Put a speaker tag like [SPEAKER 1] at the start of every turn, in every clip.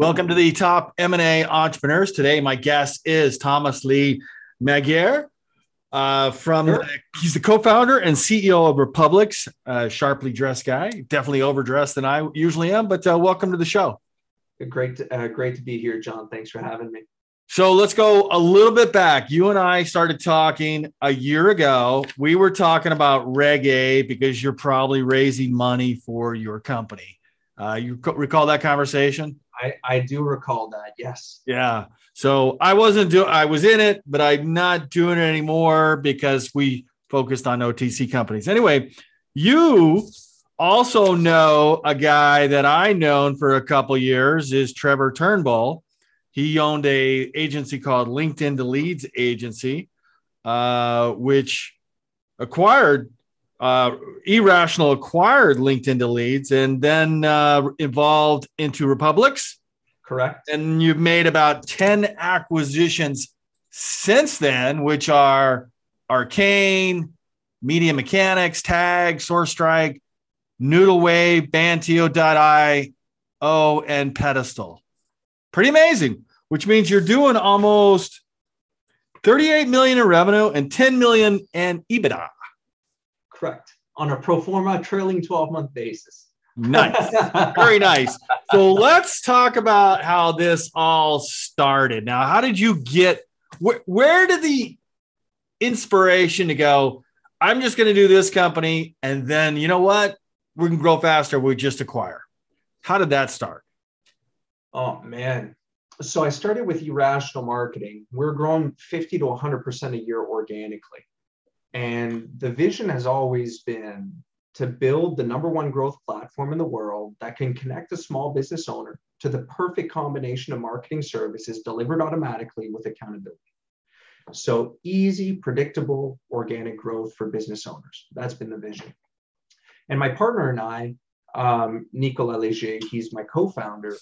[SPEAKER 1] Welcome to the top M&A entrepreneurs. Today, my guest is Thomas Lee Maguire. Uh, from sure. he's the co-founder and CEO of Republics, uh, sharply dressed guy, definitely overdressed than I usually am. But uh, welcome to the show.
[SPEAKER 2] Great, to, uh, great to be here, John. Thanks for having me.
[SPEAKER 1] So let's go a little bit back. You and I started talking a year ago. We were talking about Reg A because you're probably raising money for your company. Uh, you recall that conversation?
[SPEAKER 2] I, I do recall that. Yes.
[SPEAKER 1] Yeah. So I wasn't doing, I was in it, but I'm not doing it anymore because we focused on OTC companies. Anyway, you also know a guy that I known for a couple years is Trevor Turnbull. He owned a agency called LinkedIn to Leads Agency, uh, which acquired uh, eRational acquired LinkedIn to Leads and then uh, evolved into Republics.
[SPEAKER 2] Correct.
[SPEAKER 1] And you've made about 10 acquisitions since then, which are Arcane, Media Mechanics, Tag, source SourceStrike, Noodlewave, Banteo.io, and Pedestal. Pretty amazing, which means you're doing almost 38 million in revenue and 10 million in EBITDA.
[SPEAKER 2] Correct. On a pro forma trailing 12 month basis.
[SPEAKER 1] Nice. Very nice. So let's talk about how this all started. Now, how did you get where, where did the inspiration to go? I'm just going to do this company and then you know what? We can grow faster. We just acquire. How did that start?
[SPEAKER 2] Oh man. So I started with eRational marketing. We're growing 50 to 100% a year organically. And the vision has always been to build the number one growth platform in the world that can connect a small business owner to the perfect combination of marketing services delivered automatically with accountability. So easy, predictable, organic growth for business owners. That's been the vision. And my partner and I, um, Nicolas Léger, he's my co-founder,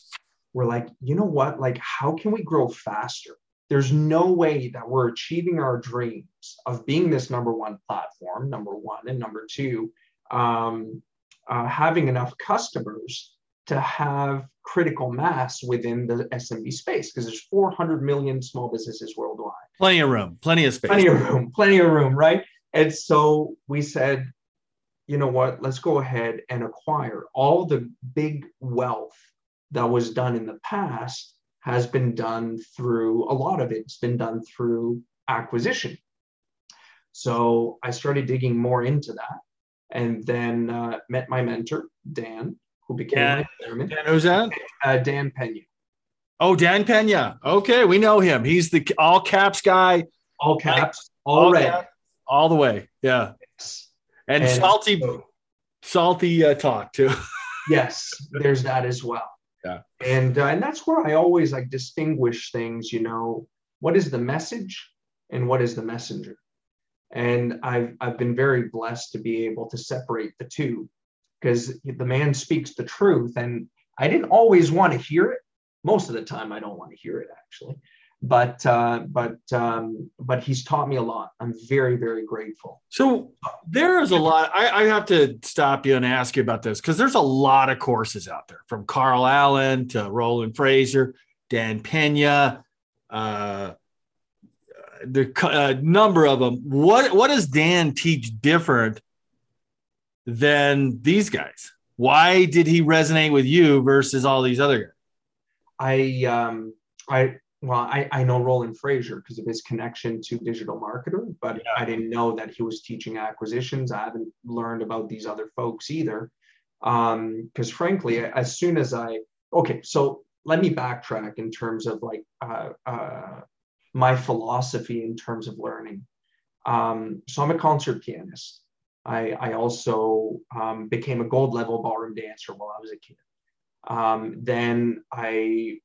[SPEAKER 2] we're like, you know what? Like, how can we grow faster? There's no way that we're achieving our dreams of being this number one platform, number one, and number two, um, uh, having enough customers to have critical mass within the SMB space because there's 400 million small businesses worldwide.
[SPEAKER 1] Plenty of room, plenty of space.
[SPEAKER 2] Plenty of room, plenty of room, right? And so we said, you know what, let's go ahead and acquire all the big wealth that was done in the past has been done through a lot of it's been done through acquisition. So I started digging more into that and then uh, met my mentor, Dan, who became Dan, my chairman.
[SPEAKER 1] Dan, who's that?
[SPEAKER 2] Uh, Dan Pena.
[SPEAKER 1] Oh, Dan Pena. Okay, we know him. He's the all caps guy.
[SPEAKER 2] All caps, all, all red. Cap,
[SPEAKER 1] all the way. Yeah. Yes. And, and salty, so, salty uh, talk too.
[SPEAKER 2] yes, there's that as well
[SPEAKER 1] yeah.
[SPEAKER 2] And uh, and that's where i always like distinguish things you know what is the message and what is the messenger? And i've i've been very blessed to be able to separate the two because the man speaks the truth and i didn't always want to hear it. Most of the time i don't want to hear it actually but uh, but um, but he's taught me a lot. I'm very very grateful.
[SPEAKER 1] So there is a lot. I, I have to stop you and ask you about this because there's a lot of courses out there from Carl Allen to Roland Frasier, Dan Pena, uh, the uh, number of them. What what does Dan teach different than these guys? Why did he resonate with you versus all these other guys?
[SPEAKER 2] I um I well, I, I know Roland Frasier because of his connection to digital marketer, but yeah. I didn't know that he was teaching acquisitions. I haven't learned about these other folks either. Um, because frankly, as soon as I okay, so let me backtrack in terms of like uh, uh, my philosophy in terms of learning. Um, so I'm a concert pianist. I, I also um, became a gold level ballroom dancer while I was a kid. Um, then I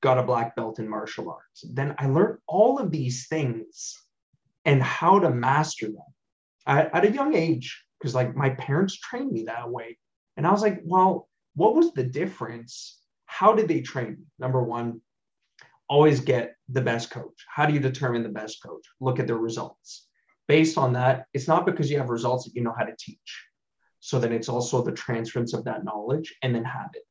[SPEAKER 2] got a black belt in martial arts. Then I learned all of these things and how to master them at, at a young age because like my parents trained me that way. And I was like, well, what was the difference? How did they train me? Number one, always get the best coach. How do you determine the best coach? Look at their results. Based on that, it's not because you have results that you know how to teach. So then it's also the transference of that knowledge and then habit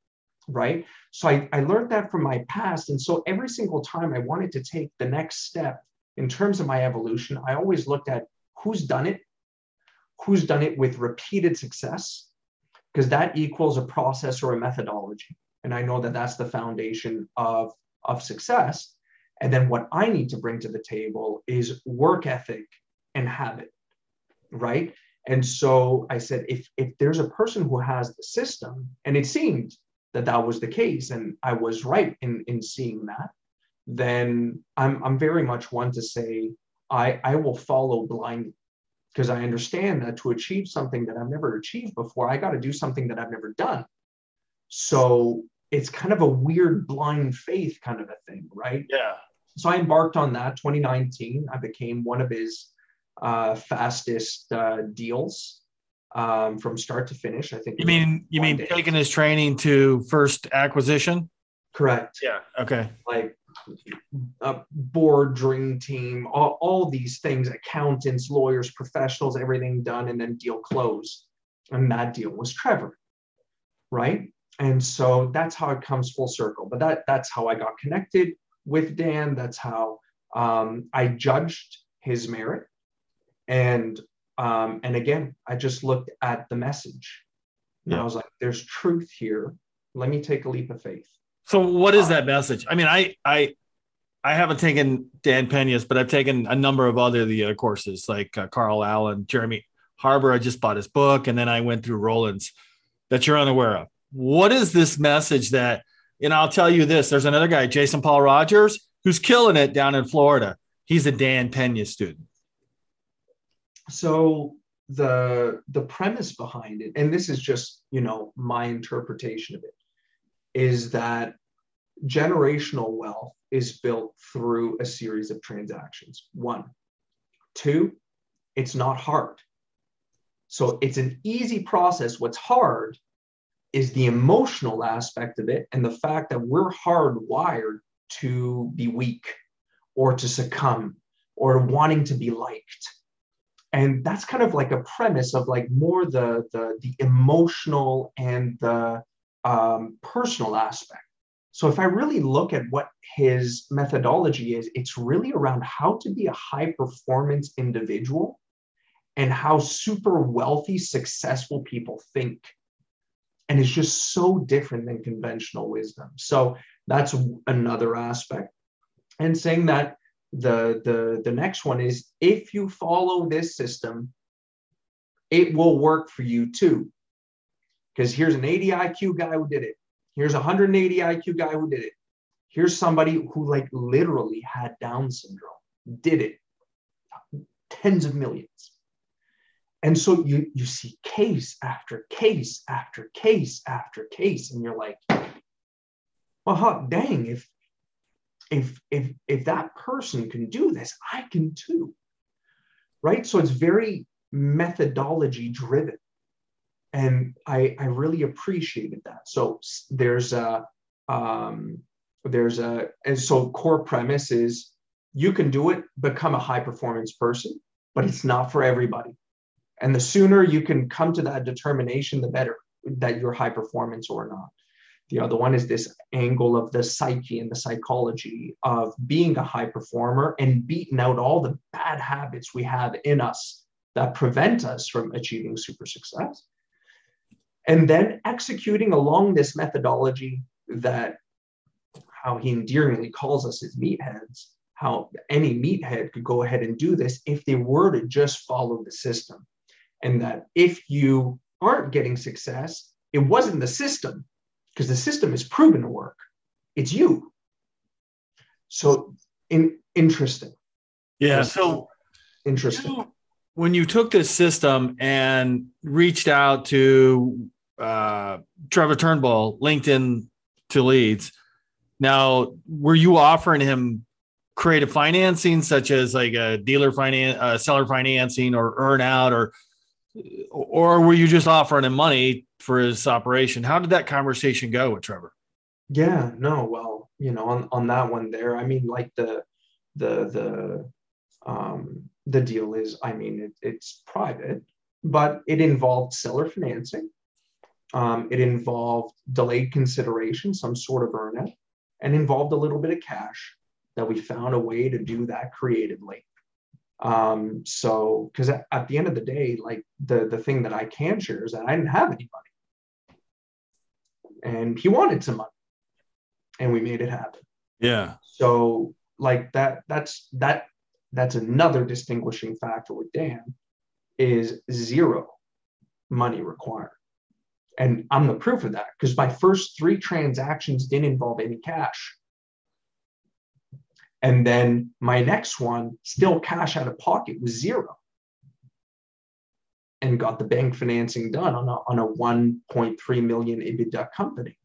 [SPEAKER 2] right? So I, I learned that from my past. And so every single time I wanted to take the next step in terms of my evolution, I always looked at who's done it, who's done it with repeated success, because that equals a process or a methodology. And I know that that's the foundation of, of success. And then what I need to bring to the table is work ethic and habit, right? And so I said, if, if there's a person who has the system, and it seemed that that was the case, and I was right in, in seeing that, then I'm, I'm very much one to say, I, I will follow blindly because I understand that to achieve something that I've never achieved before, I got to do something that I've never done. So it's kind of a weird blind faith kind of a thing, right?
[SPEAKER 1] Yeah.
[SPEAKER 2] So I embarked on that 2019. I became one of his uh, fastest uh, deals um, from start to finish. I think.
[SPEAKER 1] You mean you mean day. taking his training to first acquisition?
[SPEAKER 2] Correct.
[SPEAKER 1] Yeah. Okay.
[SPEAKER 2] Like a board dream team, all, all these things, accountants, lawyers, professionals, everything done, and then deal closed. And that deal was Trevor, right? And so that's how it comes full circle. But that that's how I got connected with Dan. That's how um, I judged his merit and um, and again, I just looked at the message. And yeah. I was like, there's truth here. Let me take a leap of faith.
[SPEAKER 1] So what is uh, that message? I mean, I I I haven't taken Dan Pena's, but I've taken a number of other the uh, courses like uh, Carl Allen, Jeremy Harbour. I just bought his book, and then I went through Roland's that you're unaware of. What is this message that? And I'll tell you this: there's another guy, Jason Paul Rogers, who's killing it down in Florida. He's a Dan Pena student
[SPEAKER 2] so the the premise behind it and this is just you know my interpretation of it is that generational wealth is built through a series of transactions. One. Two it's not hard. So it's an easy process. What's hard is the emotional aspect of it and the fact that we're hardwired to be weak or to succumb or wanting to be liked and that's kind of like a premise of like more the the, the emotional and the um, personal aspect. So if i really look at what his methodology is it's really around how to be a high performance individual and how super wealthy successful people think. And it's just so different than conventional wisdom. So that's another aspect. And saying that the the the next one is if you follow this system it will work for you too. Because here's an 80 iq guy who did it. Here's a 180 iq guy who did it. Here's somebody who like literally had down syndrome did it. Tens of millions. And so you you see case after case after case after case and you're like well huh, dang if if if if that person can do this i can too. Right? So it's very methodology driven. And i i really appreciated that. So there's a um there's a and so core premise is you can do it become a high performance person but it's not for everybody. And the sooner you can come to that determination the better that you're high performance or not the other one is this angle of the psyche and the psychology of being a high performer and beating out all the bad habits we have in us that prevent us from achieving super success. And then executing along this methodology that how he endearingly calls us his meatheads, how any meathead could go ahead and do this if they were to just follow the system. And that if you aren't getting success, it wasn't the system, because the system is proven to work. It's you. So in, interesting.
[SPEAKER 1] Yeah. So
[SPEAKER 2] interesting.
[SPEAKER 1] You, when you took this system and reached out to uh, Trevor Turnbull, LinkedIn to leads, now were you offering him creative financing, such as like a dealer finance, uh, seller financing, or earn out, or or were you just offering him money for his operation? How did that conversation go with Trevor?
[SPEAKER 2] Yeah, no, well, you know, on, on that one there, I mean, like the the the um the deal is, I mean, it, it's private, but it involved seller financing. Um, it involved delayed consideration, some sort of earnout, and involved a little bit of cash that we found a way to do that creatively. Um, so, because at, at, the end of the day, like the the thing that I can share is that I didn't have any money, and he wanted some money, and we made it happen.
[SPEAKER 1] Yeah.
[SPEAKER 2] So, like that, that's that that's another distinguishing factor with Dan is zero money required. And I'm the proof of that because my first three transactions didn't involve any cash. And then my next one, still cash out of pocket, was zero. And got the bank financing done on a, on a 1.3 million EBITDA company.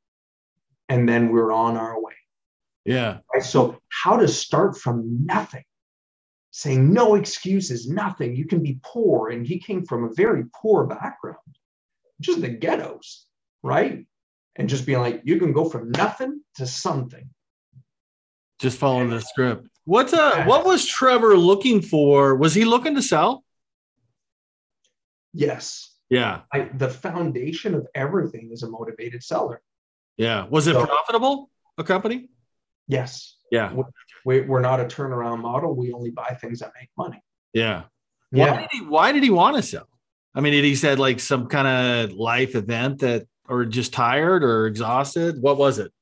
[SPEAKER 2] And then we're on our way.
[SPEAKER 1] Yeah. Right?
[SPEAKER 2] So, how to start from nothing, saying no excuses, nothing. You can be poor. And he came from a very poor background, just the ghettos, right? And just being like, you can go from nothing to something.
[SPEAKER 1] Just following the script. What's uh what was Trevor looking for? Was he looking to sell?
[SPEAKER 2] Yes.
[SPEAKER 1] Yeah.
[SPEAKER 2] I, the foundation of everything is a motivated seller.
[SPEAKER 1] Yeah. Was it so, profitable? A company?
[SPEAKER 2] Yes.
[SPEAKER 1] Yeah.
[SPEAKER 2] We, we're not a turnaround model. We only buy things that make money.
[SPEAKER 1] Yeah. Yeah. Why did he, why did he want to sell? I mean, did he said like some kind of life event that, or just tired or exhausted? What was it?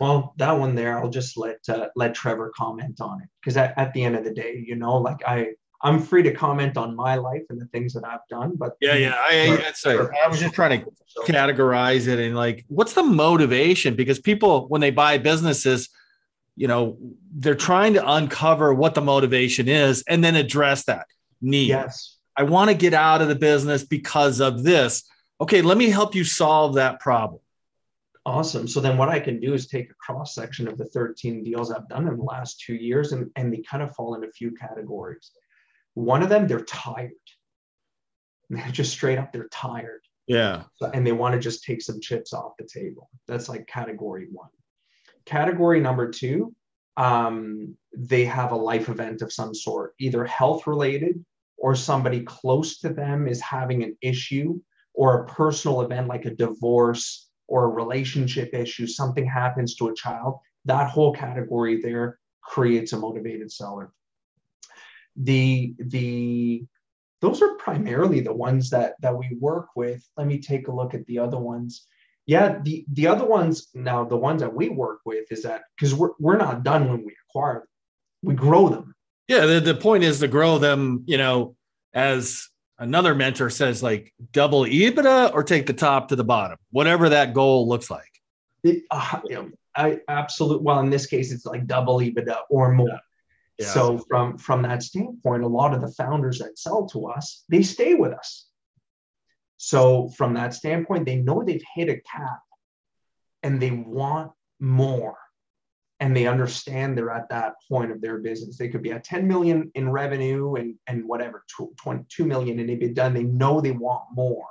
[SPEAKER 2] Well, that one there, I'll just let uh, let Trevor comment on it because at, at the end of the day, you know, like I I'm free to comment on my life and the things that I've done, but
[SPEAKER 1] yeah, yeah, I, I, say, I was just trying to categorize it and like, what's the motivation? Because people, when they buy businesses, you know, they're trying to uncover what the motivation is and then address that need.
[SPEAKER 2] Yes,
[SPEAKER 1] I want to get out of the business because of this. Okay, let me help you solve that problem.
[SPEAKER 2] Awesome. So then what I can do is take a cross section of the 13 deals I've done in the last two years, and, and they kind of fall in a few categories. One of them, they're tired. They're just straight up, they're tired.
[SPEAKER 1] Yeah.
[SPEAKER 2] And they want to just take some chips off the table. That's like category one. Category number two, um, they have a life event of some sort, either health related or somebody close to them is having an issue or a personal event like a divorce or a relationship issue, something happens to a child, that whole category there creates a motivated seller. The the those are primarily the ones that that we work with. Let me take a look at the other ones. Yeah, the the other ones now the ones that we work with is that because we're we're not done when we acquire them, we grow them.
[SPEAKER 1] Yeah, the, the point is to grow them, you know, as another mentor says like double EBITDA or take the top to the bottom, whatever that goal looks like.
[SPEAKER 2] It, uh, I absolutely. Well, in this case, it's like double EBITDA or more. Yeah. So from from that standpoint, a lot of the founders that sell to us, they stay with us. So from that standpoint, they know they've hit a cap, and they want more and they understand they're at that point of their business. They could be at 10 million in revenue and, and whatever, 22 million in EBITDA, and they know they want more.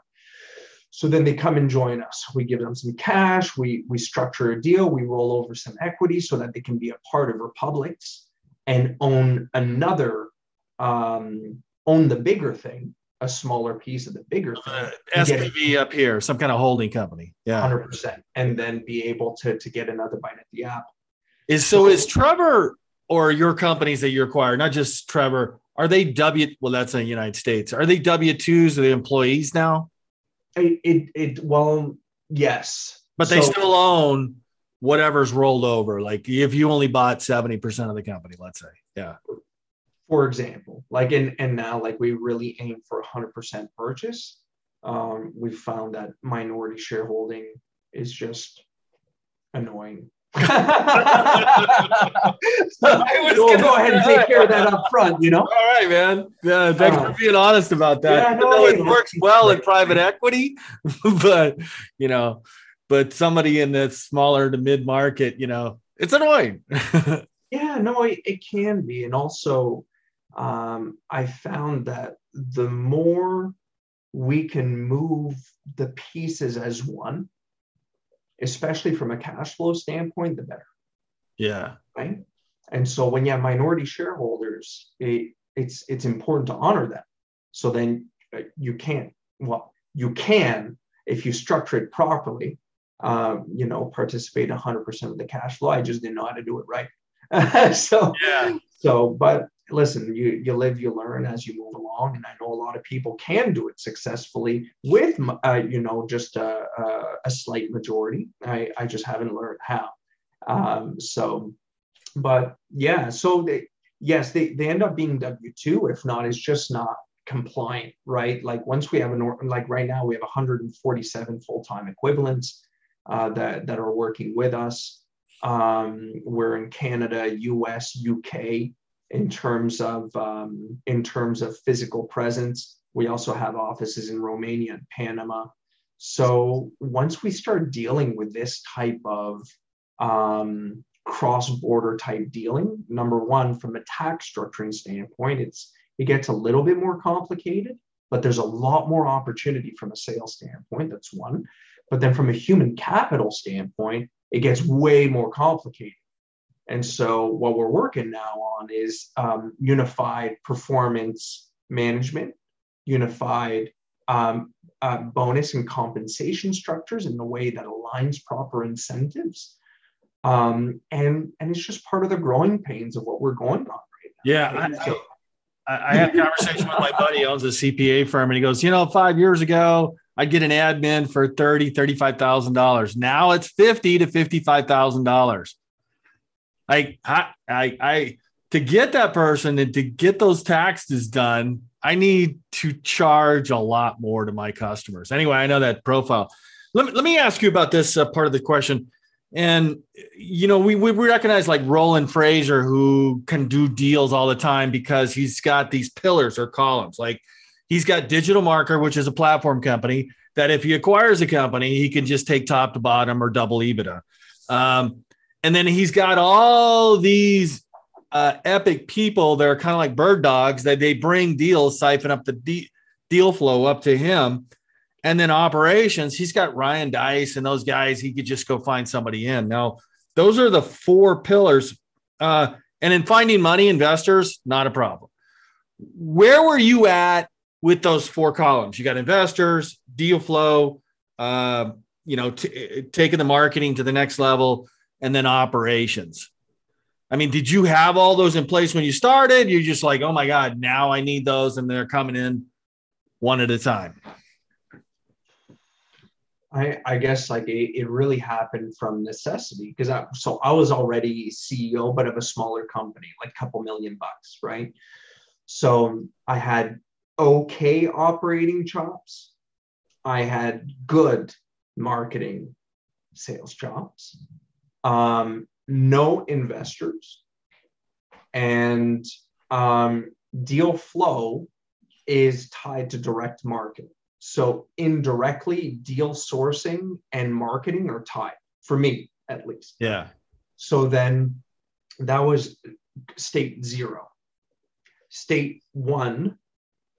[SPEAKER 2] So then they come and join us. We give them some cash, we, we structure a deal, we roll over some equity so that they can be a part of Republics and own another, um, own the bigger thing, a smaller piece of the bigger thing. Uh,
[SPEAKER 1] SPV up here, some kind of holding company. Yeah.
[SPEAKER 2] 100%. And then be able to, to get another bite at the apple.
[SPEAKER 1] Is so is Trevor or your companies that you acquire, not just Trevor, are they W well, that's in the United States. Are they W twos or the employees now?
[SPEAKER 2] It, it, it well, yes.
[SPEAKER 1] But they so, still own whatever's rolled over. Like if you only bought 70% of the company, let's say. Yeah.
[SPEAKER 2] For example, like in and now like we really aim for 100% purchase. Um, we've found that minority shareholding is just annoying so we'll go ahead and take care of that up front, you know? All
[SPEAKER 1] right, man. Yeah, thanks uh, for being honest about that. Yeah, no, it works well in private equity, but you know, but somebody in the smaller to mid market, you know, it's annoying.
[SPEAKER 2] yeah, no, it, it can be. And also, um, I found that the more we can move the pieces as one, especially from a cash flow standpoint, the better.
[SPEAKER 1] Yeah.
[SPEAKER 2] Right. And so when you have minority shareholders, it, it's it's important to honor them. So then uh, you can't well you can if you structure it properly, uh, you know, participate 100% of the cash flow. I just didn't know how to do it right. so, yeah. so, but listen, you you live, you learn as you move along, and I know a lot of people can do it successfully with, uh, you know, just a, a, a, slight majority. I I just haven't learned how. Um, so, but yeah, so they yes, they they end up being W two. If not, it's just not compliant, right? Like once we have an like right now we have 147 full time equivalents uh, that that are working with us. Um, we're in Canada, U.S., U.K. in terms of um, in terms of physical presence. We also have offices in Romania and Panama. So once we start dealing with this type of um, cross-border type dealing, number one, from a tax structuring standpoint, it's it gets a little bit more complicated, but there's a lot more opportunity from a sales standpoint. That's one. But then from a human capital standpoint, it gets way more complicated. And so what we're working now on is um, unified performance management, unified um, uh, bonus and compensation structures in a way that aligns proper incentives. Um, and and it's just part of the growing pains of what we're going on right
[SPEAKER 1] now. Yeah, I, so, I, I had a conversation with my buddy owns a CPA firm, and he goes, you know, five years ago, I'd get an admin for thirty, thirty-five thousand dollars. Now it's fifty to fifty-five thousand dollars. I, I, I, to get that person and to get those taxes done, I need to charge a lot more to my customers. Anyway, I know that profile. Let me, let me ask you about this uh, part of the question. And you know, we we recognize like Roland Frasier, who can do deals all the time because he's got these pillars or columns. Like He's got Digital Marketer, which is a platform company that if he acquires a company, he can just take top to bottom or double EBITDA. Um, and then he's got all these uh, epic people that are kind of like bird dogs that they bring deals, siphon up the de- deal flow up to him. And then operations, he's got Ryan Deiss and those guys. He could just go find somebody in. Now, those are the four pillars. Uh, and in finding money, investors, not a problem. Where were you at with those four columns. You got investors, deal flow, uh, you know, t- taking the marketing to the next level, and then operations. I mean, did you have all those in place when you started? You're just like, oh my God, now I need those, and they're coming in one at a time.
[SPEAKER 2] I, I guess like it, it really happened from necessity because I so I was already CEO but of a smaller company like a couple million bucks right so I had okay operating chops. I had good marketing sales chops. Um, no investors. And um, deal flow is tied to direct marketing. So indirectly, deal sourcing and marketing are tied for me, at least.
[SPEAKER 1] Yeah.
[SPEAKER 2] So then that was state zero. State one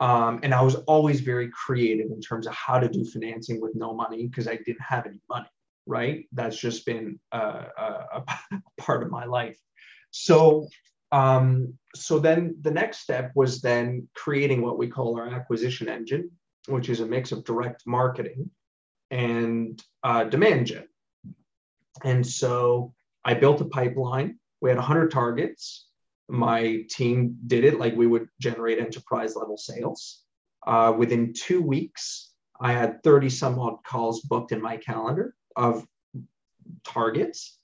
[SPEAKER 2] um, and I was always very creative in terms of how to do financing with no money because I didn't have any money, right? That's just been a, a, part of my life. So, um, so then the next step was then creating what we call our acquisition engine, which is a mix of direct marketing and uh, demand gen. And so I built a pipeline. We had 100 targets my team did it like we would generate enterprise level sales. Uh, within two weeks, I had 30 some odd calls booked in my calendar of targets.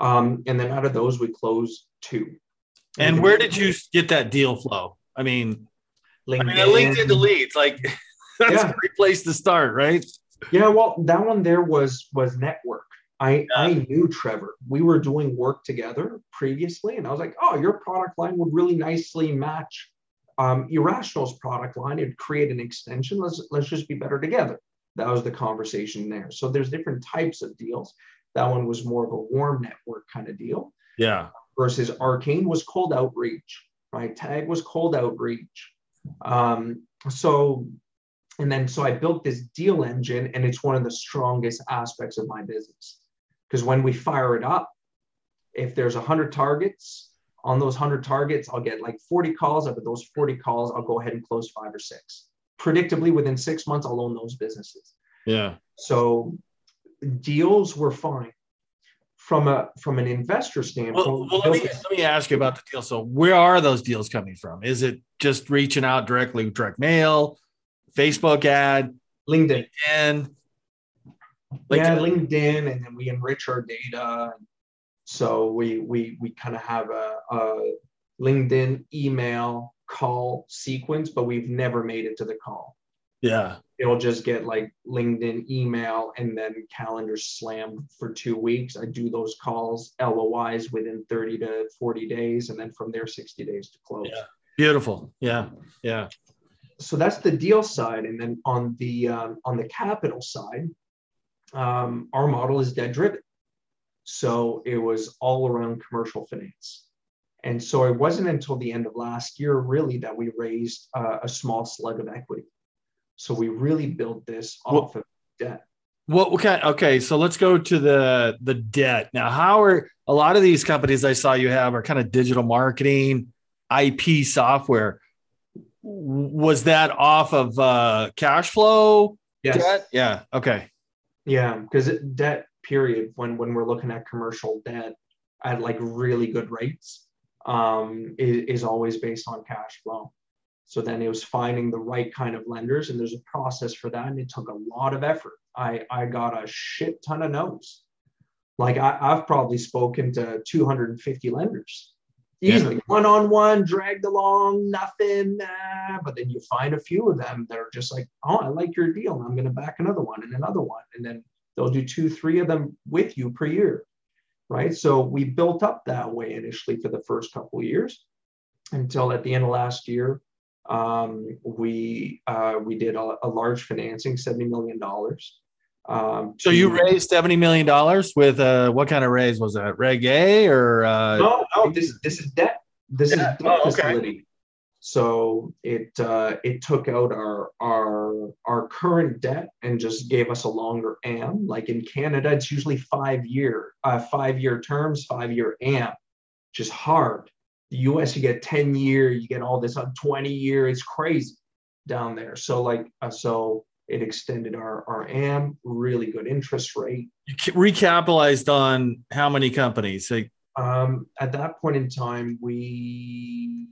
[SPEAKER 2] Um, and then out of those, we closed two.
[SPEAKER 1] And where did you get that deal flow? I mean, LinkedIn. I mean, LinkedIn to leads, like that's yeah. a great place to start, right?
[SPEAKER 2] Yeah, well, that one there was was network. I, yeah. I knew Trevor. We were doing work together previously, and I was like, oh, your product line would really nicely match um, eRational's product line. It'd create an extension. Let's let's just be better together. That was the conversation there. So there's different types of deals. That one was more of a warm network kind of deal.
[SPEAKER 1] Yeah.
[SPEAKER 2] Versus Arcane was cold outreach. Right. Tag was cold outreach. Um, so and then so I built this deal engine, and it's one of the strongest aspects of my business because when we fire it up, if there's 100 targets, on those 100 targets, I'll get like 40 calls. Out of those 40 calls, I'll go ahead and close five or six. Predictably, within six months, I'll own those businesses.
[SPEAKER 1] Yeah.
[SPEAKER 2] So deals were fine. From a from an investor standpoint,
[SPEAKER 1] well, well let, me, let me ask you about the deal. So, where are those deals coming from? Is it just reaching out directly, direct mail, Facebook ad,
[SPEAKER 2] LinkedIn?
[SPEAKER 1] LinkedIn
[SPEAKER 2] yeah, LinkedIn, and then we enrich our data. So we we we kind of have a, a LinkedIn email call sequence, but we've never made it to the call.
[SPEAKER 1] Yeah.
[SPEAKER 2] It'll just get like LinkedIn email and then calendar slammed for two weeks. I do those calls, LOIs within 30 to 40 days, and then from there, 60 days to close.
[SPEAKER 1] Yeah. Beautiful. Yeah. Yeah.
[SPEAKER 2] So that's the deal side. And then on the um, on the capital side, um, our model is debt driven. So it was all around commercial finance. And so it wasn't until the end of last year, really, that we raised uh, a small slug of equity. So we really built this off of debt.
[SPEAKER 1] What, what kind? Okay, so let's go to the the debt now. How are a lot of these companies I saw you have are kind of digital marketing, IP software. Was that off of uh, cash flow?
[SPEAKER 2] Yes.
[SPEAKER 1] Debt? Yeah. Okay.
[SPEAKER 2] Yeah, because debt period when when we're looking at commercial debt at like really good rates um, is, is always based on cash flow. So then it was finding the right kind of lenders, and there's a process for that, and it took a lot of effort. I I got a shit ton of no's. Like I, I've probably spoken to 250 lenders easily, one on one, dragged along, nothing. Nah. But then you find a few of them that are just like, oh, I like your deal. I'm going to back another one and another one. And then they'll do two, three of them with you per year. Right. So we built up that way initially for the first couple of years until at the end of last year, um, we uh, we did a, a large financing, $70 million.
[SPEAKER 1] Um, so you raised seventy million dollars with uh, what kind of raise was that? Reg A or uh,
[SPEAKER 2] no? No, this this is debt. This is debt oh, facility. So it uh, it took out our our our current debt and just gave us a longer AM. Like in Canada, it's usually five year uh, five year terms, five year AM, just hard. The US, you get ten year, you get all this on twenty year. It's crazy down there. So like uh, so it extended our, our AM, really good interest rate.
[SPEAKER 1] You recapitalized on how many companies? Like,
[SPEAKER 2] um, at that point in time, we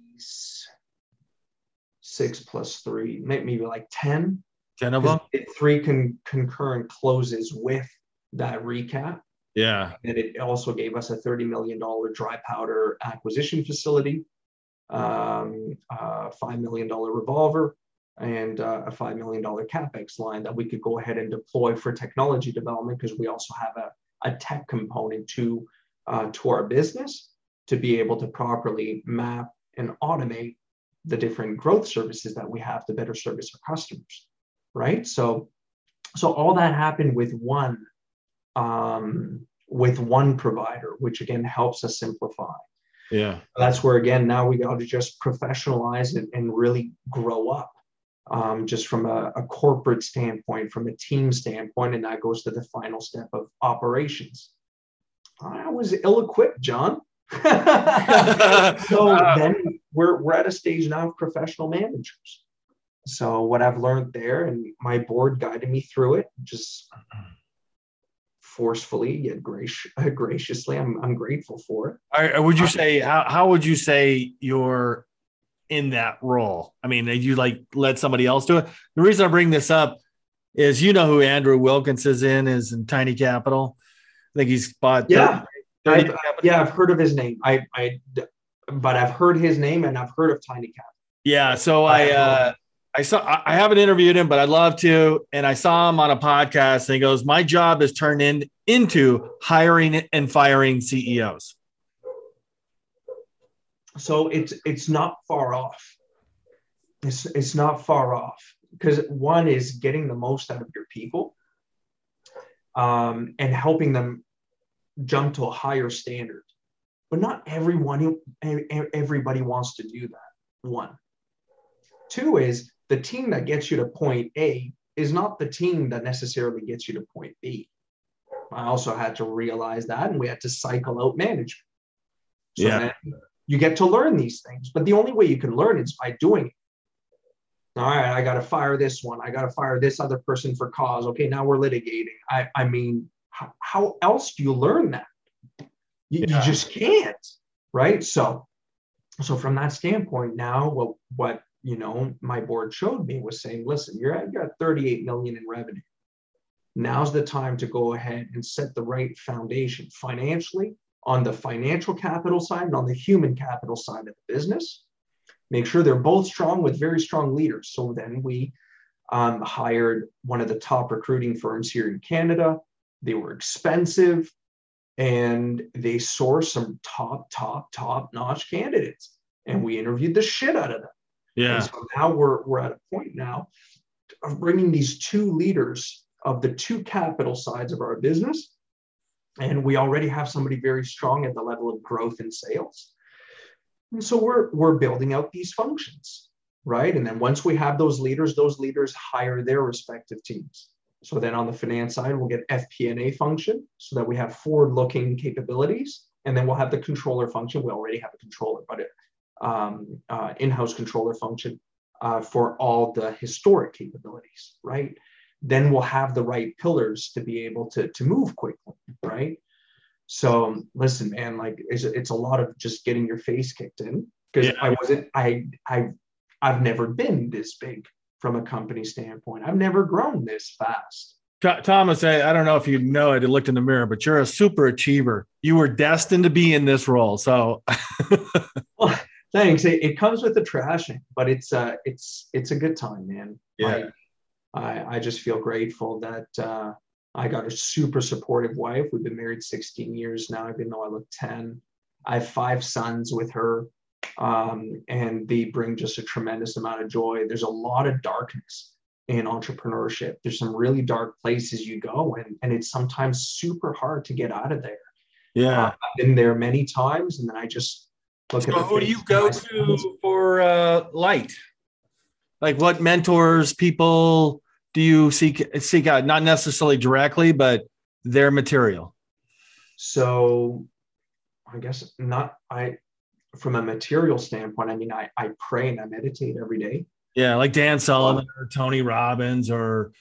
[SPEAKER 2] six plus three, maybe like 10.
[SPEAKER 1] 10 of them?
[SPEAKER 2] Three con- concurrent closes with that recap.
[SPEAKER 1] Yeah.
[SPEAKER 2] And it also gave us a $30 million dry powder acquisition facility, um, uh, $5 million revolver, and uh, a $5 million CapEx line that we could go ahead and deploy for technology development because we also have a, a tech component to, uh, to our business to be able to properly map and automate the different growth services that we have to better service our customers, right? So, so all that happened with one, um, with one provider, which again helps us simplify.
[SPEAKER 1] Yeah.
[SPEAKER 2] That's where again now we got to just professionalize it and really grow up um, just from a, a, corporate standpoint, from a team standpoint, and that goes to the final step of operations. I was ill-equipped, John. so then we're, we're at a stage now of professional managers. So what I've learned there, and my board guided me through it, just forcefully yet gracious, graciously. I'm, I'm grateful for
[SPEAKER 1] it. would you say how, how would you say your in that role? I mean, you like let somebody else do it. The reason I bring this up is you know who Andrew Wilkins is in is in Tiny Capital. I think he's bought.
[SPEAKER 2] Yeah, 30, 30 I've, yeah, I've heard of his name. I, I, but I've heard his name and I've heard of Tiny Capital.
[SPEAKER 1] Yeah, so I, uh, I saw I haven't interviewed him, but I'd love to. And I saw him on a podcast, and he goes, "My job is turned in into hiring and firing CEOs."
[SPEAKER 2] So it's it's not far off. It's it's not far off. Because one is getting the most out of your people um, and helping them jump to a higher standard. But not everyone everybody wants to do that one. Two is the team that gets you to point a is not the team that necessarily gets you to point b. I also had to realize that and we had to cycle out management.
[SPEAKER 1] So yeah
[SPEAKER 2] you get to learn these things but the only way you can learn is by doing it All right, I got to fire this one. I got to fire this other person for cause. Okay, now we're litigating. I, I mean, how, how else do you learn that? You, yeah. you just can't, right? So, so from that standpoint, now what what you know my board showed me was saying, listen, you're at, you got 38 million in revenue. Now's the time to go ahead and set the right foundation financially on the financial capital side and on the human capital side of the business. Make sure they're both strong with very strong leaders. So then we um, hired one of the top recruiting firms here in Canada. They were expensive and they sourced some top, top, top notch candidates. And we interviewed the shit out of them.
[SPEAKER 1] Yeah.
[SPEAKER 2] And so now we're, we're at a point now of bringing these two leaders of the two capital sides of our business and we already have somebody very strong at the level of growth and sales. And so we're we're building out these functions right? And then once we have those leaders those leaders hire their respective teams. So then on the finance side we'll get fp&a function so that we have forward looking capabilities. And then we'll have the controller function. We already have a controller but it, um, uh, in-house controller function uh, for all the historic capabilities right? Then we'll have the right pillars to be able to, to move quickly, right? So listen, man, like it's, it's a lot of just getting your face kicked in because yeah. I wasn't, I, I, I've never been this big from a company standpoint. I've never grown this fast.
[SPEAKER 1] Thomas, I, I don't know if you know it, I looked in the mirror, but you're a super achiever. You were destined to be in this role. So,
[SPEAKER 2] well, thanks. It, it, comes with the trashing, but it's uh, it's it's a good time, man.
[SPEAKER 1] Yeah. Like,
[SPEAKER 2] I, I just feel grateful that uh, I got a super supportive wife. We've been married 16 years now, even though I look 10. I have five sons with her, um, and they bring just a tremendous amount of joy. There's a lot of darkness in entrepreneurship. There's some really dark places you go, and, and it's sometimes super hard to get out of there.
[SPEAKER 1] Yeah. Uh,
[SPEAKER 2] I've been there many times, and then I just look
[SPEAKER 1] so
[SPEAKER 2] at
[SPEAKER 1] who do you go to for uh, light? Like what mentors, people do you seek seek out? Not necessarily directly, but their material.
[SPEAKER 2] So, I guess not. I from a material standpoint, I mean, I I pray and I meditate every day.
[SPEAKER 1] Yeah, like Dan Sullivan or Tony Robbins or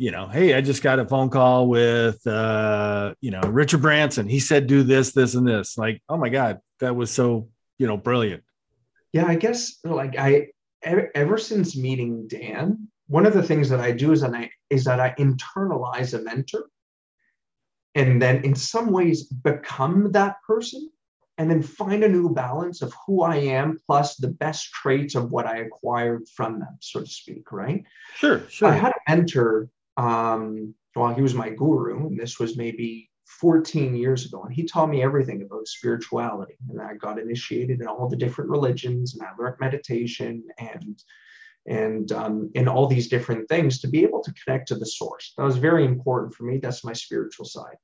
[SPEAKER 1] you know, hey, I just got a phone call with uh, you know, Richard Branson. He said do this, this, and this. Like, oh my God, that was so, you know, brilliant.
[SPEAKER 2] Yeah, I guess like I ever, ever since meeting Dan, one of the things that I do is that I is that I internalize a mentor and then in some ways become that person and then find a new balance of who I am plus the best traits of what I acquired from them, so to speak, right?
[SPEAKER 1] Sure, sure. I
[SPEAKER 2] had a mentor, um, well, he was my guru, and this was maybe 14 years ago and he taught me everything about spirituality and i got initiated in all the different religions and i learned meditation and and um, and all these different things to be able to connect to the source. That was very important for me. That's my spiritual side.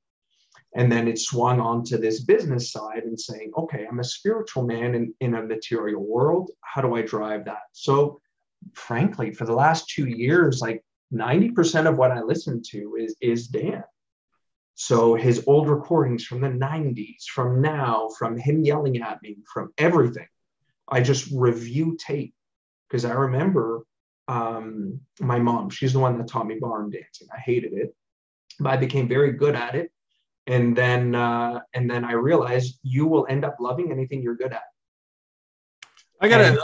[SPEAKER 2] And then it swung on to this business side and saying okay i'm a spiritual man in, in a material world. How do i drive that? So frankly for the last two years like 90% of what i listen to is is dan. So his old recordings from the 90s, from now, from him yelling at me, from everything, I just review tape because I remember um, my mom. She's the one that taught me barn dancing. I hated it, but I became very good at it. And then, uh, and then I realized you will end up loving anything you're good at.
[SPEAKER 1] I got and,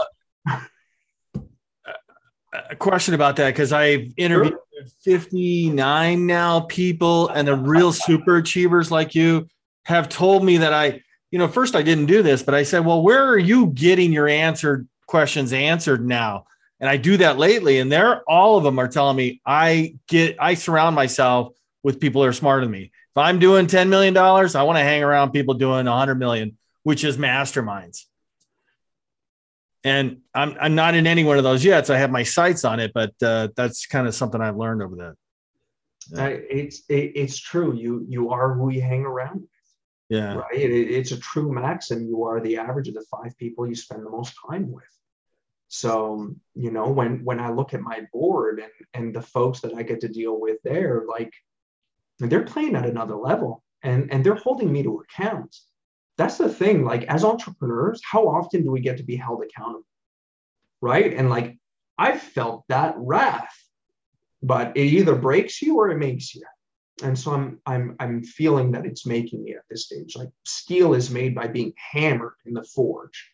[SPEAKER 1] a, a question about that because I've interviewed 59 now people and the real super achievers like you have told me that I, you know, first I didn't do this, but I said, well, where are you getting your answered questions answered now? And I do that lately. And they're all of them are telling me I get, I surround myself with people that are smarter than me. If I'm doing $10 million, I want to hang around people doing 100 million, which is masterminds and I'm I'm not in any one of those yet. So I have my sights on it, but uh, that's kind of something I've learned over that.
[SPEAKER 2] Yeah. it's it, it's true. You you are who you hang around with.
[SPEAKER 1] Yeah,
[SPEAKER 2] right. It, it's a true maxim. You are the average of the five people you spend the most time with. So you know when when I look at my board and and the folks that I get to deal with there, like they're playing at another level, and and they're holding me to account that's the thing like as entrepreneurs how often do we get to be held accountable right and like I felt that wrath, but it either breaks you or it makes you. And so I'm I'm I'm feeling that it's making me at this stage. Like steel is made by being hammered in the forge.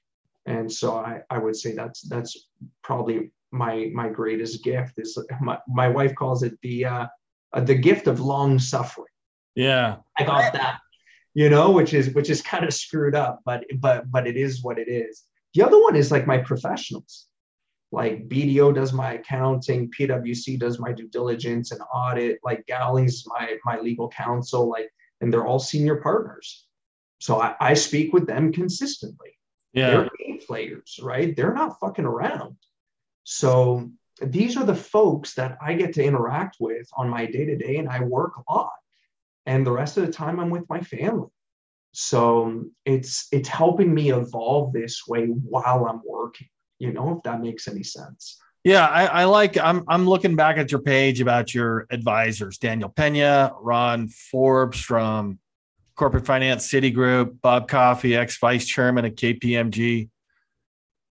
[SPEAKER 2] And so I, I would say that's that's probably my my greatest gift is my, my wife calls it the uh, uh the gift of long suffering.
[SPEAKER 1] Yeah.
[SPEAKER 2] I got that. You know, which is which is kind of screwed up, but but but it is what it is. The other one is like my professionals. Like BDO does my accounting, PwC does my due diligence and audit, like Galley's my my legal counsel, like, and they're all senior partners. So I, I speak with them consistently.
[SPEAKER 1] Yeah.
[SPEAKER 2] They're game players, right? They're not fucking around. So these are the folks that I get to interact with on my day to day, and I work a lot. And the rest of the time, I'm with my family. So it's it's helping me evolve this way while I'm working. You know, if that makes any sense.
[SPEAKER 1] Yeah, I, I, like. I'm I'm looking back at your page about your advisors: Daniel Pena, Ron Forbes from Corporate Finance Citigroup, Bob Coffey, ex vice chairman at KPMG,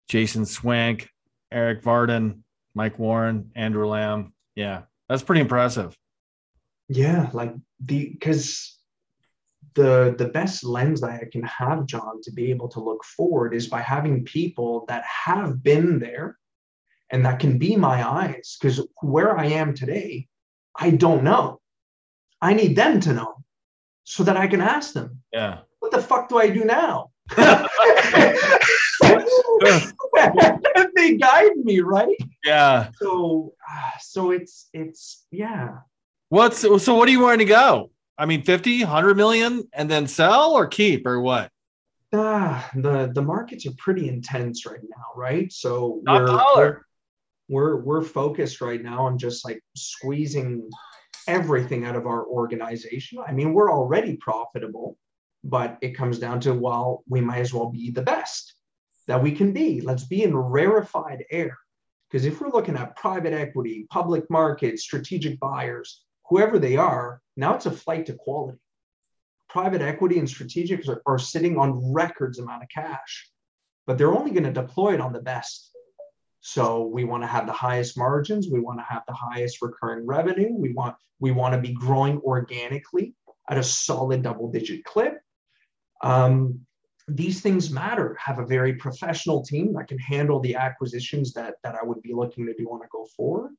[SPEAKER 1] Jason Swank, Eric Varden, Mike Warren, Andrew Lamb. Yeah, that's pretty impressive.
[SPEAKER 2] Yeah, like the because the the best lens that I can have, John, to be able to look forward is by having people that have been there and that can be my eyes. Because where I am today, I don't know. I need them to know so that I can ask them.
[SPEAKER 1] Yeah.
[SPEAKER 2] What the fuck do I do now? they guide me, right?
[SPEAKER 1] Yeah.
[SPEAKER 2] So, uh, so it's it's yeah.
[SPEAKER 1] What's so? What do you want to go? I mean, 50, 100 million and then sell or keep or what?
[SPEAKER 2] Ah, the the markets are pretty intense right now, right? So
[SPEAKER 1] Not
[SPEAKER 2] we're,
[SPEAKER 1] dollar.
[SPEAKER 2] we're we're focused right now on just like squeezing everything out of our organization. I mean, we're already profitable, but it comes down to well, we might as well be the best that we can be. Let's be in rarefied air. Because if we're looking at private equity, public markets, strategic buyers, whoever they are, now it's a flight to quality. Private equity and strategics are, are sitting on records amount of cash, but they're only going to deploy it on the best. So we want to have the highest margins, we want to have the highest recurring revenue, we want we want to be growing organically at a solid double digit clip. Um, these things matter. Have a very professional team that can handle the acquisitions that that I would be looking to do on a go forward.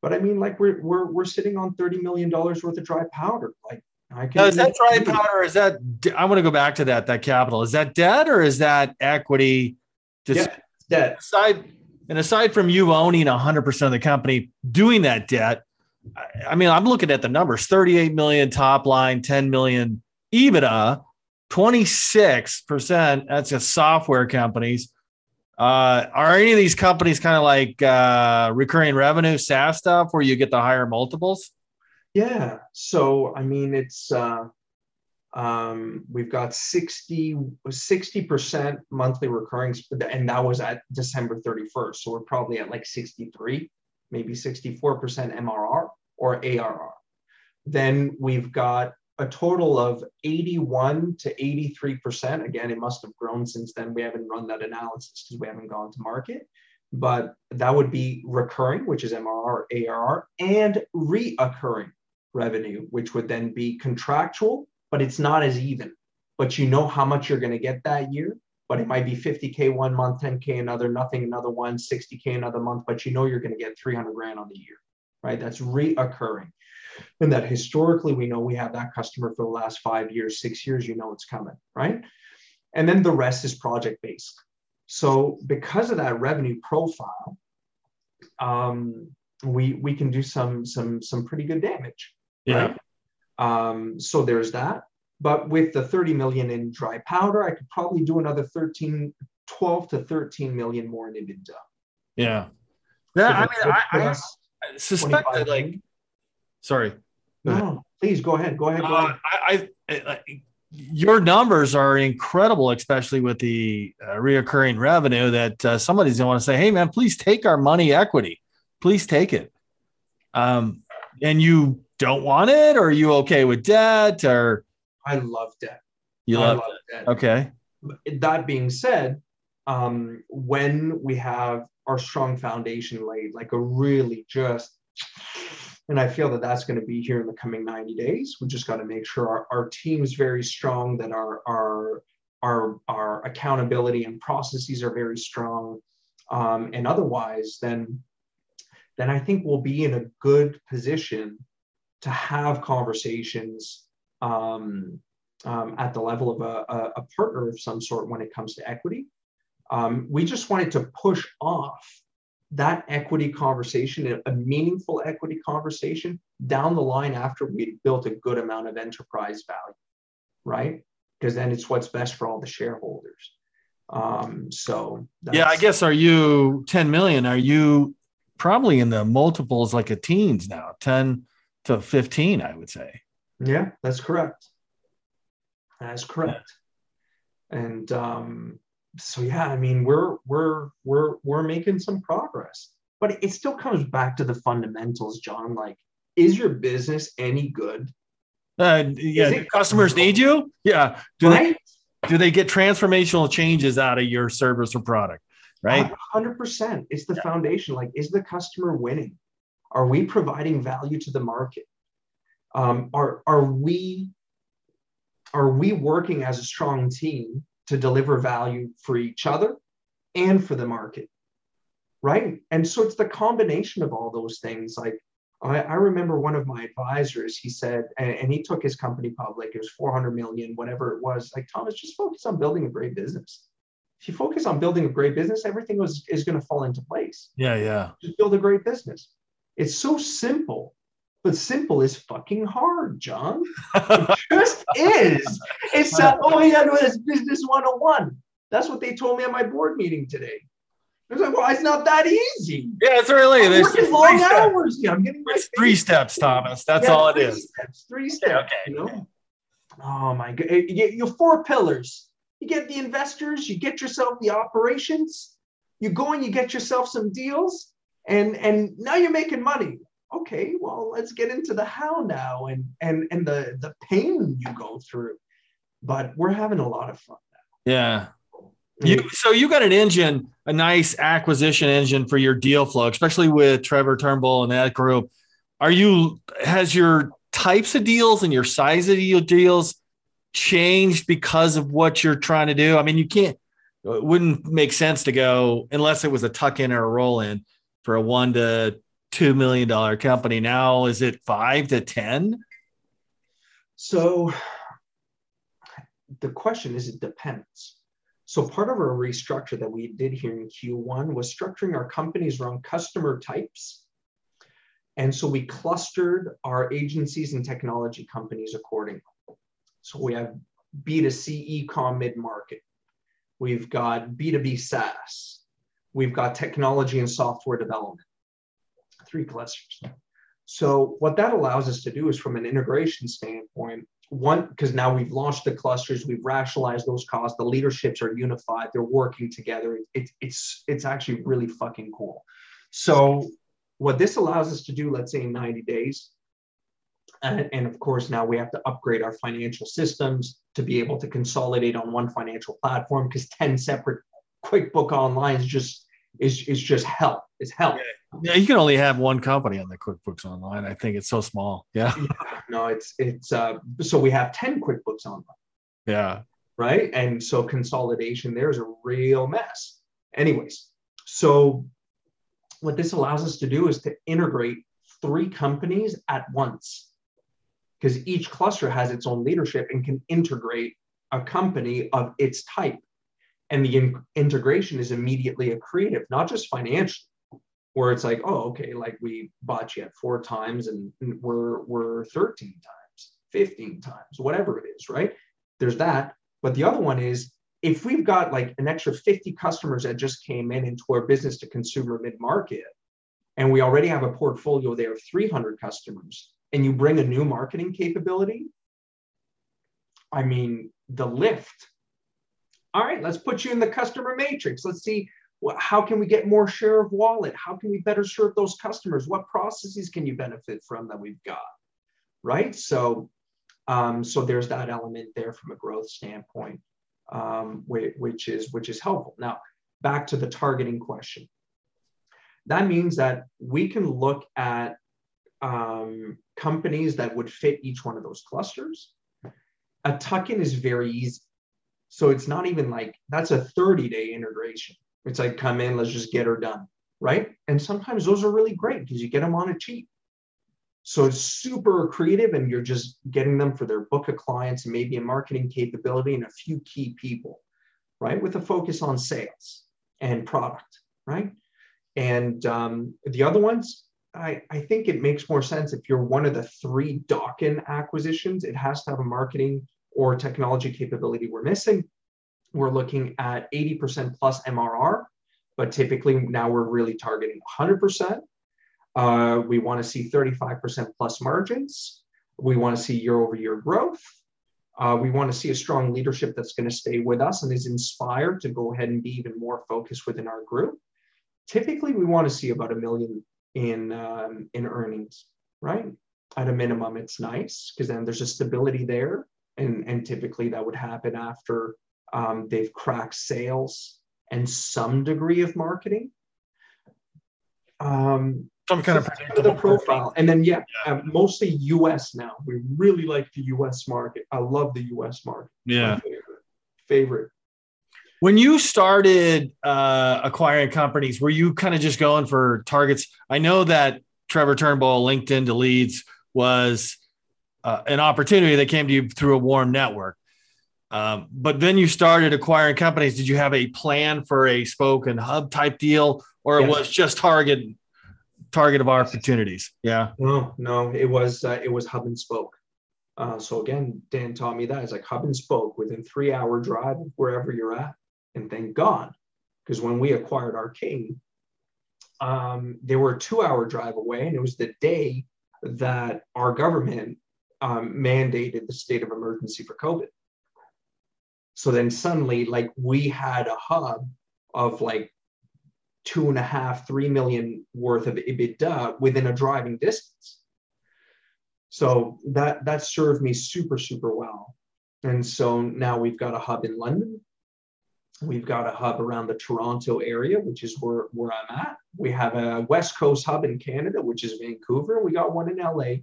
[SPEAKER 2] But I mean, like we're we're we're sitting on thirty million dollars worth of dry powder. Like I can.
[SPEAKER 1] Now, is that dry powder? Is that I want to go back to that that capital? Is that debt or is that equity?
[SPEAKER 2] Just yeah, debt.
[SPEAKER 1] Aside and aside from you owning hundred percent of the company, doing that debt. I mean, I'm looking at the numbers: 38 million top line, 10 million EBITDA, 26%. That's a software companies. Uh, are any of these companies kind of like uh, recurring revenue SaaS stuff where you get the higher multiples?
[SPEAKER 2] Yeah. So, I mean, it's, uh, um, we've got 60, 60% monthly recurring, and that was at December 31st. So we're probably at like 63, maybe 64% MRR or ARR. Then we've got a total of 81 to 83%. Again, it must have grown since then. We haven't run that analysis because we haven't gone to market. But that would be recurring, which is MRR, ARR, and reoccurring revenue, which would then be contractual, but it's not as even. But you know how much you're going to get that year. But it might be 50K one month, 10K another, nothing another one, 60K another month, but you know you're going to get 300 grand on the year, right? That's reoccurring and that historically we know we have that customer for the last five years, six years, you know it's coming, right? And then the rest is project based. So because of that revenue profile, um, we we can do some some some pretty good damage.
[SPEAKER 1] Yeah.
[SPEAKER 2] Right? Um, so there's that. But with the 30 million in dry powder, I could probably do another 13, 12 to 13 million more in EBITDA.
[SPEAKER 1] Yeah. Yeah, I mean, I, I, suspect that like Sorry.
[SPEAKER 2] No, please go ahead. Go ahead. Go ahead.
[SPEAKER 1] Uh, I, I, I, your numbers are incredible, especially with the uh, reoccurring revenue. That uh, somebody's going to want to say, "Hey, man, please take our money equity. Please take it." Um, and you don't want it, or are you okay with debt? Or
[SPEAKER 2] I love debt.
[SPEAKER 1] You love, love debt. Okay.
[SPEAKER 2] That being said, um, when we have our strong foundation laid, like a really just, and I feel that that's going to be here in the coming 90 days. We just got to make sure our, our team is very strong, that our, our, our, our accountability and processes are very strong. Um, and otherwise, then, then I think we'll be in a good position to have conversations um, um, at the level of a, a, partner of some sort when it comes to equity. Um, we just wanted to push off that equity conversation, a meaningful equity conversation down the line after we built a good amount of enterprise value, right? Because then it's what's best for all the shareholders. Um, so
[SPEAKER 1] yeah, I guess are you 10 million? Are you probably in the multiples like a teens now, 10 to 15, I would say.
[SPEAKER 2] Yeah, that's correct. That's correct. Yeah. And um, so yeah, I mean, we're we're we're we're making some progress, but it still comes back to the fundamentals, John. Like, is your business any good?
[SPEAKER 1] Uh, yeah, customers need you. Yeah, do right? they do they get transformational changes out of your service or product? Right,
[SPEAKER 2] hundred percent. It's the yeah. foundation. Like, is the customer winning? Are we providing value to the market? Um, are are we are we working as a strong team to deliver value for each other and for the market? Right? And so it's the combination of all those things. Like i, I remember one of my advisors he said and, and, he took his company public. It was 400 million whatever it was. Like thomas just focus on building a great business. If you focus on building a great business everything was, is going to fall into place.
[SPEAKER 1] Yeah yeah.
[SPEAKER 2] Just build a great business it's so simple but simple is fucking hard, John. It just is. It's uh, oh yeah, no, that's business 101. That's what they told me at my board meeting today. I was like, well, it's not that easy.
[SPEAKER 1] Yeah, it's really.
[SPEAKER 2] I'm
[SPEAKER 1] There's
[SPEAKER 2] working long hours. Yeah, I'm getting
[SPEAKER 1] it's three steps, Thomas. That's yeah, all it is.
[SPEAKER 2] Steps, three steps. okay. You know? Oh my god. You get your four pillars. You get the investors, you get yourself the operations, you go and you get yourself some deals, and and now you're making money okay, well, let's get into the how now and and and the the pain you go through. But we're having a lot of fun
[SPEAKER 1] now. Yeah. You, so you got an engine, a nice acquisition engine for your deal flow, especially with Trevor Turnbull and that group. Are you has your types of deals and your size of your deals changed because of what you're trying to do? I mean, you can't it wouldn't make sense to go unless it was a tuck in or a roll in for a one to two million dollar company. Now is it five to ten?
[SPEAKER 2] So the question is it depends. So part of our restructure that we did here in Q1 was structuring our companies around customer types. And so we clustered our agencies and technology companies accordingly. So we have B2C e-com mid-market. We've got B2B SaaS. We've got technology and software development three clusters. So what that allows us to do is from an integration standpoint, one, because now we've launched the clusters, we've rationalized those costs, the leaderships are unified, they're working together. It, it's, it's actually really fucking cool. So what this allows us to do, let's say in 90 days, and, and, of course now we have to upgrade our financial systems to be able to consolidate on one financial platform because 10 separate QuickBook Online is just is, is just hell. It's hell.
[SPEAKER 1] Yeah, you can only have one company on the QuickBooks Online. I think it's so small. Yeah. yeah
[SPEAKER 2] no, it's it's uh so we have 10 QuickBooks Online.
[SPEAKER 1] Yeah.
[SPEAKER 2] Right. And so consolidation there is a real mess. Anyways, so what this allows us to do is to integrate three companies at once because each cluster has its own leadership and can integrate a company of its type. And the in- integration is immediately accretive, not just financially, where it's like, oh, okay, like we bought you at four times and we're we're 13 times, 15 times, whatever it is, right? There's that. But the other one is if we've got like an extra 50 customers that just came in into our business to consumer mid-market, and we already have a portfolio there of 300 customers, and you bring a new marketing capability, I mean, the lift. All right, let's put you in the customer matrix. Let's see how can we get more share of wallet? How can we better serve those customers? What processes can you benefit from that we've got? Right. So, um, so there's that element there from a growth standpoint, um, which, which is which is helpful. Now, back to the targeting question. That means that we can look at um, companies that would fit each one of those clusters. A tuck in is very easy. So it's not even like that's a 30 day integration. It's like, come in, let's just get her done. Right. And sometimes those are really great because you get them on a cheap. So it's super accretive and you're just getting them for their book of clients and maybe a marketing capability and a few key people, right? With a focus on sales and product, right? And um, the other ones, I, I think it makes more sense if you're one of the three Dawkin acquisitions, it has to have a marketing or technology capability we're missing. We're looking at 80% plus MRR, but typically now we're really targeting 100%. Uh, we want to see 35% plus margins. We want to see year over year growth. Uh, we want to see a strong leadership that's going to stay with us and is inspired to go ahead and be even more focused within our group. Typically, we want to see about a million in um, in earnings, right? At a minimum, it's nice because then there's a stability there, and and typically that would happen after um, they've cracked sales and some degree of marketing. Um,
[SPEAKER 1] some kind of
[SPEAKER 2] the profile. And then, yeah, yeah. Um, mostly US now. We really like the US market. I love the US market.
[SPEAKER 1] Yeah.
[SPEAKER 2] Favorite. favorite.
[SPEAKER 1] When you started uh, acquiring companies, were you kind of just going for targets? I know that Trevor Turnbull, LinkedIn to leads, was uh, an opportunity that came to you through a warm network. Um, but then you started acquiring companies. Did you have a plan for a spoke and hub type deal, or yeah. it was just target target of opportunities. Yeah.
[SPEAKER 2] No, no, it was uh, it was hub and spoke. Uh, so again, Dan taught me that it's like hub and spoke within three hour drive wherever you're at. And thank God, because when we acquired Arcane, um, they were a two hour drive away, and it was the day that our government um, mandated the state of emergency for COVID. So then suddenly, like we had a hub of like two and a half, three million worth of EBITDA within a driving distance. So that that served me super, super well. And so now we've got a hub in London. We've got a hub around the Toronto area, which is where, where I'm at. We have a West Coast hub in Canada, which is Vancouver. We got one in LA.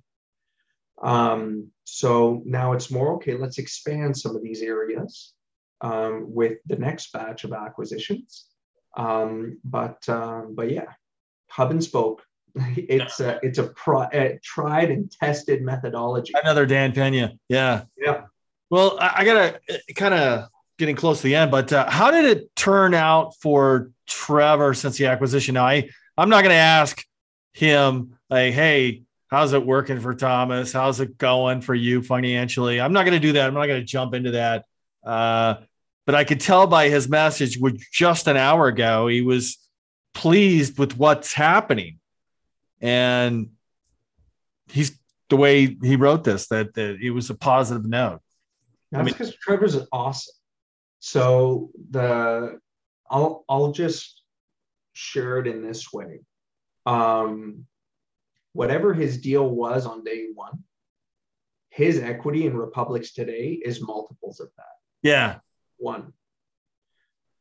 [SPEAKER 2] Um, so now it's more okay, let's expand some of these areas um, with the next batch of acquisitions. Um, but um, but yeah, hub and spoke. It's a it's a, pro, a tried and tested methodology.
[SPEAKER 1] Another Dan Pena. Yeah.
[SPEAKER 2] Yeah.
[SPEAKER 1] Well, I, I gotta uh, kind of getting close to the end, but uh, how did it turn out for Trevor since the acquisition? Now, I I'm not gonna ask him like, hey, how's it working for Thomas? How's it going for you financially? I'm not gonna do that. I'm not gonna jump into that. Uh, but I could tell by his message, which just an hour ago, he was pleased with what's happening. And he's the way he wrote this, that, that it was a positive note.
[SPEAKER 2] That's I mean, because Trevor's awesome. So the I'll I'll just share it in this way. Um, whatever his deal was on day one, his equity in Republics today is multiples of that.
[SPEAKER 1] Yeah
[SPEAKER 2] one.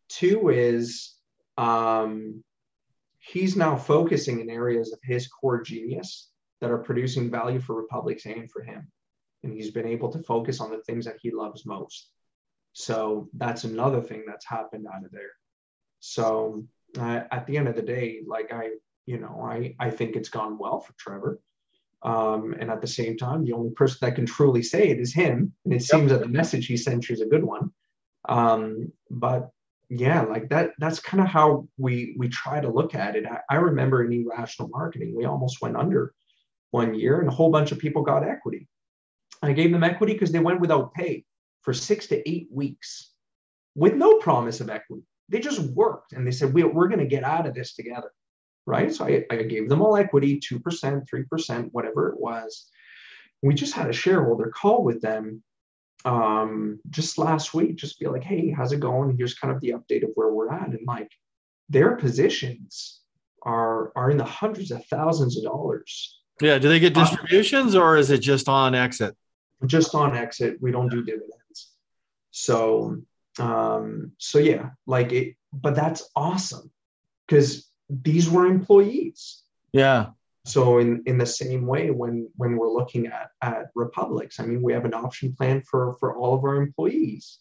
[SPEAKER 2] Two is um, he's now focusing in areas of his core genius that are producing value for Republics and for him. And he's been able to focus on the things that he loves most. So that's another thing that's happened out of there. So uh, at the end of the day, like I, you know, I, I think it's gone well for Trevor. Um, and at the same time, the only person that can truly say it is him. And it yep. seems that the message he sent you is a good one. Um, but yeah, like that, that's kind of how we, we try to look at it. I, I remember in eRational marketing, we almost went under one year and a whole bunch of people got equity. I gave them equity because they went without pay for six to eight weeks with no promise of equity. They just worked and they said, we, we're going to get out of this together. Right. So I, I gave them all equity, 2%, 3%, whatever it was. We just had a shareholder call with them um, just last week, just be like, hey, how's it going? Here's kind of the update of where we're at. And like their positions are are in the hundreds of thousands of dollars.
[SPEAKER 1] Yeah. Do they get uh, distributions or is it just on exit?
[SPEAKER 2] Just on exit. We don't do dividends. So um, so yeah, like it but that's awesome because these were employees.
[SPEAKER 1] Yeah.
[SPEAKER 2] So in in the same way, when when we're looking at at republics, I mean, we have an option plan for for all of our employees,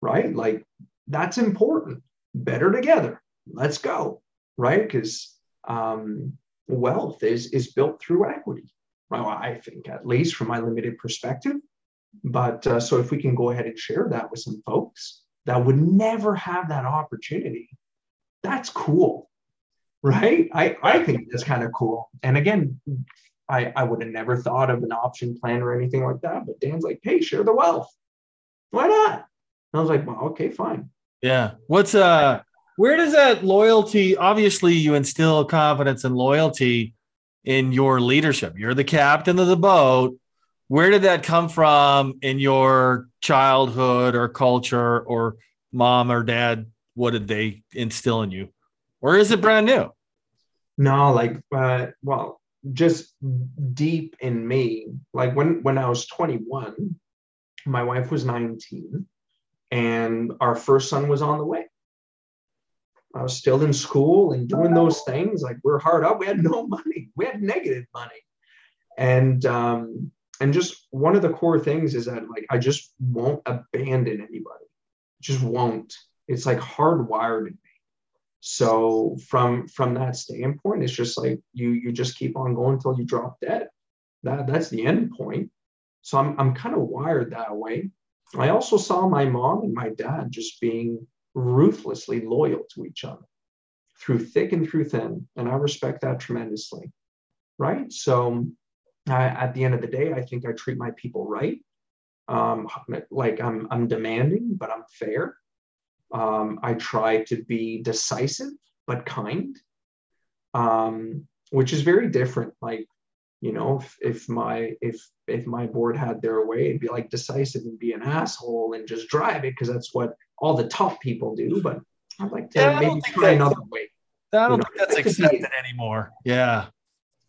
[SPEAKER 2] right? Like that's important. Better together. Let's go, right? Because um, wealth is is built through equity. Well, I think at least from my limited perspective. But uh, so if we can go ahead and share that with some folks that would never have that opportunity, that's cool right? I, I think that's kind of cool. And again, I, I would have never thought of an option plan or anything like that. But Dan's like, hey, share the wealth. Why not? And I was like, well, okay, fine.
[SPEAKER 1] Yeah. What's uh where does that loyalty? Obviously, you instill confidence and loyalty in your leadership. You're the captain of the boat. Where did that come from in your childhood or culture or mom or dad? What did they instill in you? Or is it brand new?
[SPEAKER 2] No, like, uh, well, just deep in me. Like when when I was 21, my wife was 19, and our first son was on the way. I was still in school and doing those things. Like we're hard up. We had no money. We had negative money, and um, and just one of the core things is that like I just won't abandon anybody. Just won't. It's like hardwired so from from that standpoint, it's just like you you just keep on going until you drop dead. That that's the end point. So I'm I'm kind of wired that way. I also saw my mom and my dad just being ruthlessly loyal to each other through thick and through thin, and I respect that tremendously. Right. So I, at the end of the day, I think I treat my people right. Um, like I'm I'm demanding, but I'm fair. Um, I try to be decisive but kind, um, which is very different. Like, you know, if, if my if if my board had their way, it'd be like decisive and be an asshole and just drive it because that's what all the top people do. But I'd like to yeah, maybe try another way.
[SPEAKER 1] I don't think that's accepted anymore. Yeah.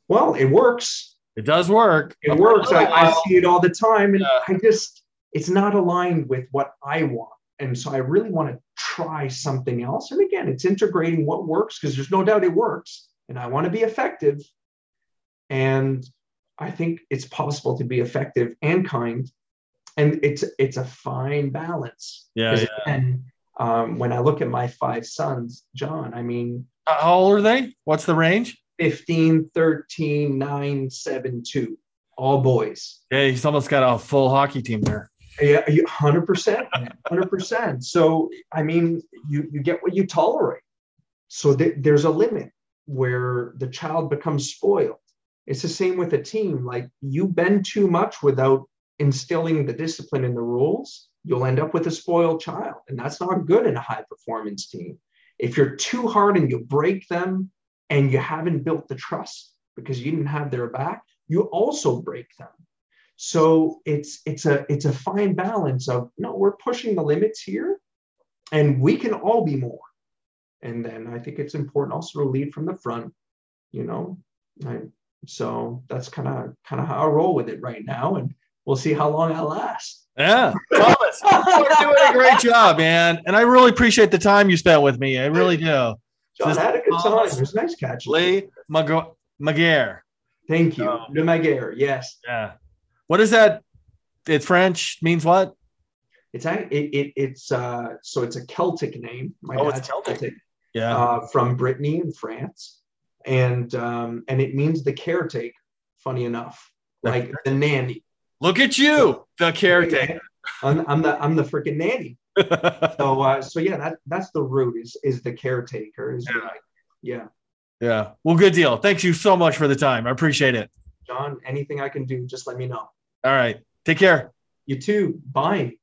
[SPEAKER 2] Well, it works.
[SPEAKER 1] It does work.
[SPEAKER 2] It works. I, I, see it all the time, and yeah. I just it's not aligned with what I want. And so I really want to try something else. And again, it's integrating what works because there's no doubt it works. And I want to be effective. And I think it's possible to be effective and kind. And it's it's a fine balance.
[SPEAKER 1] Yeah. yeah.
[SPEAKER 2] And um, when I look at my five sons, John, I mean,
[SPEAKER 1] how old are they? What's the range?
[SPEAKER 2] 15, 13, 9, 7, 2. All boys.
[SPEAKER 1] Yeah, he's almost got a full hockey team there.
[SPEAKER 2] Yeah, hundred percent, hundred percent. So I mean, you you get what you tolerate. So th- there's a limit where the child becomes spoiled. It's the same with a team. Like you bend too much without instilling the discipline and the rules, you'll end up with a spoiled child, and that's not good in a high performance team. If you're too hard and you break them, and you haven't built the trust because you didn't have their back, you also break them. So it's it's a it's a fine balance of no, we're pushing the limits here, and we can all be more. And then I think it's important also to lead from the front, you know. so that's kind of kind of how I roll with it right now, and we'll see how long I last.
[SPEAKER 1] Yeah, Thomas, you're doing a great job, man, and I really appreciate the time you spent with me. I really do.
[SPEAKER 2] John, I had a good time. It was nice catching.
[SPEAKER 1] Lee Maguire.
[SPEAKER 2] Thank you. Um, Le Maguire, yes.
[SPEAKER 1] Yeah. What is that? It's French. Means what?
[SPEAKER 2] It's it, it it's uh so it's a Celtic name.
[SPEAKER 1] My oh, it's Celtic. Celtic. Yeah.
[SPEAKER 2] Uh, from Brittany in France, and um and it means the caretaker. Funny enough, like the nanny.
[SPEAKER 1] Look at you, the caretaker.
[SPEAKER 2] I'm, I'm the I'm the freaking nanny. so uh, so yeah, that that's the root is is the caretaker. Is yeah. Yeah.
[SPEAKER 1] Yeah. Well, good deal. Thank you so much for the time. I appreciate it.
[SPEAKER 2] John, anything I can do, just let me know.
[SPEAKER 1] All right. Take care.
[SPEAKER 2] You too. Bye.